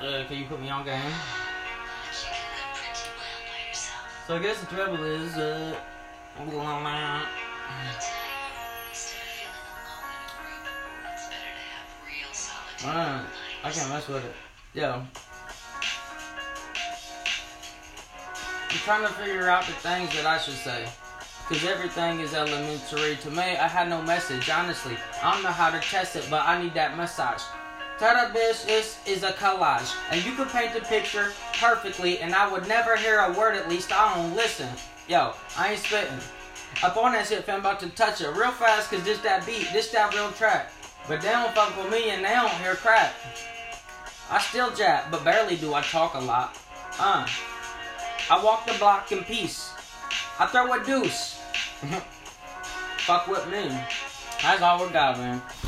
Uh, can you put me on game? So I guess the trouble is, uh, I'm going out. Alright, I can't mess with it. Yo. I'm trying to figure out the things that I should say. Because everything is elementary. To me, I had no message, honestly. I don't know how to test it, but I need that massage. Terabish is, is a collage, and you can paint the picture perfectly, and I would never hear a word at least. I don't listen. Yo, I ain't spitting. Up on that shit, fam, about to touch it real fast, cause this that beat, this that real track. But they don't fuck with me, and they don't hear crap. I still jab, but barely do I talk a lot. Uh, I walk the block in peace. I throw a deuce. fuck with me. That's all we got, man.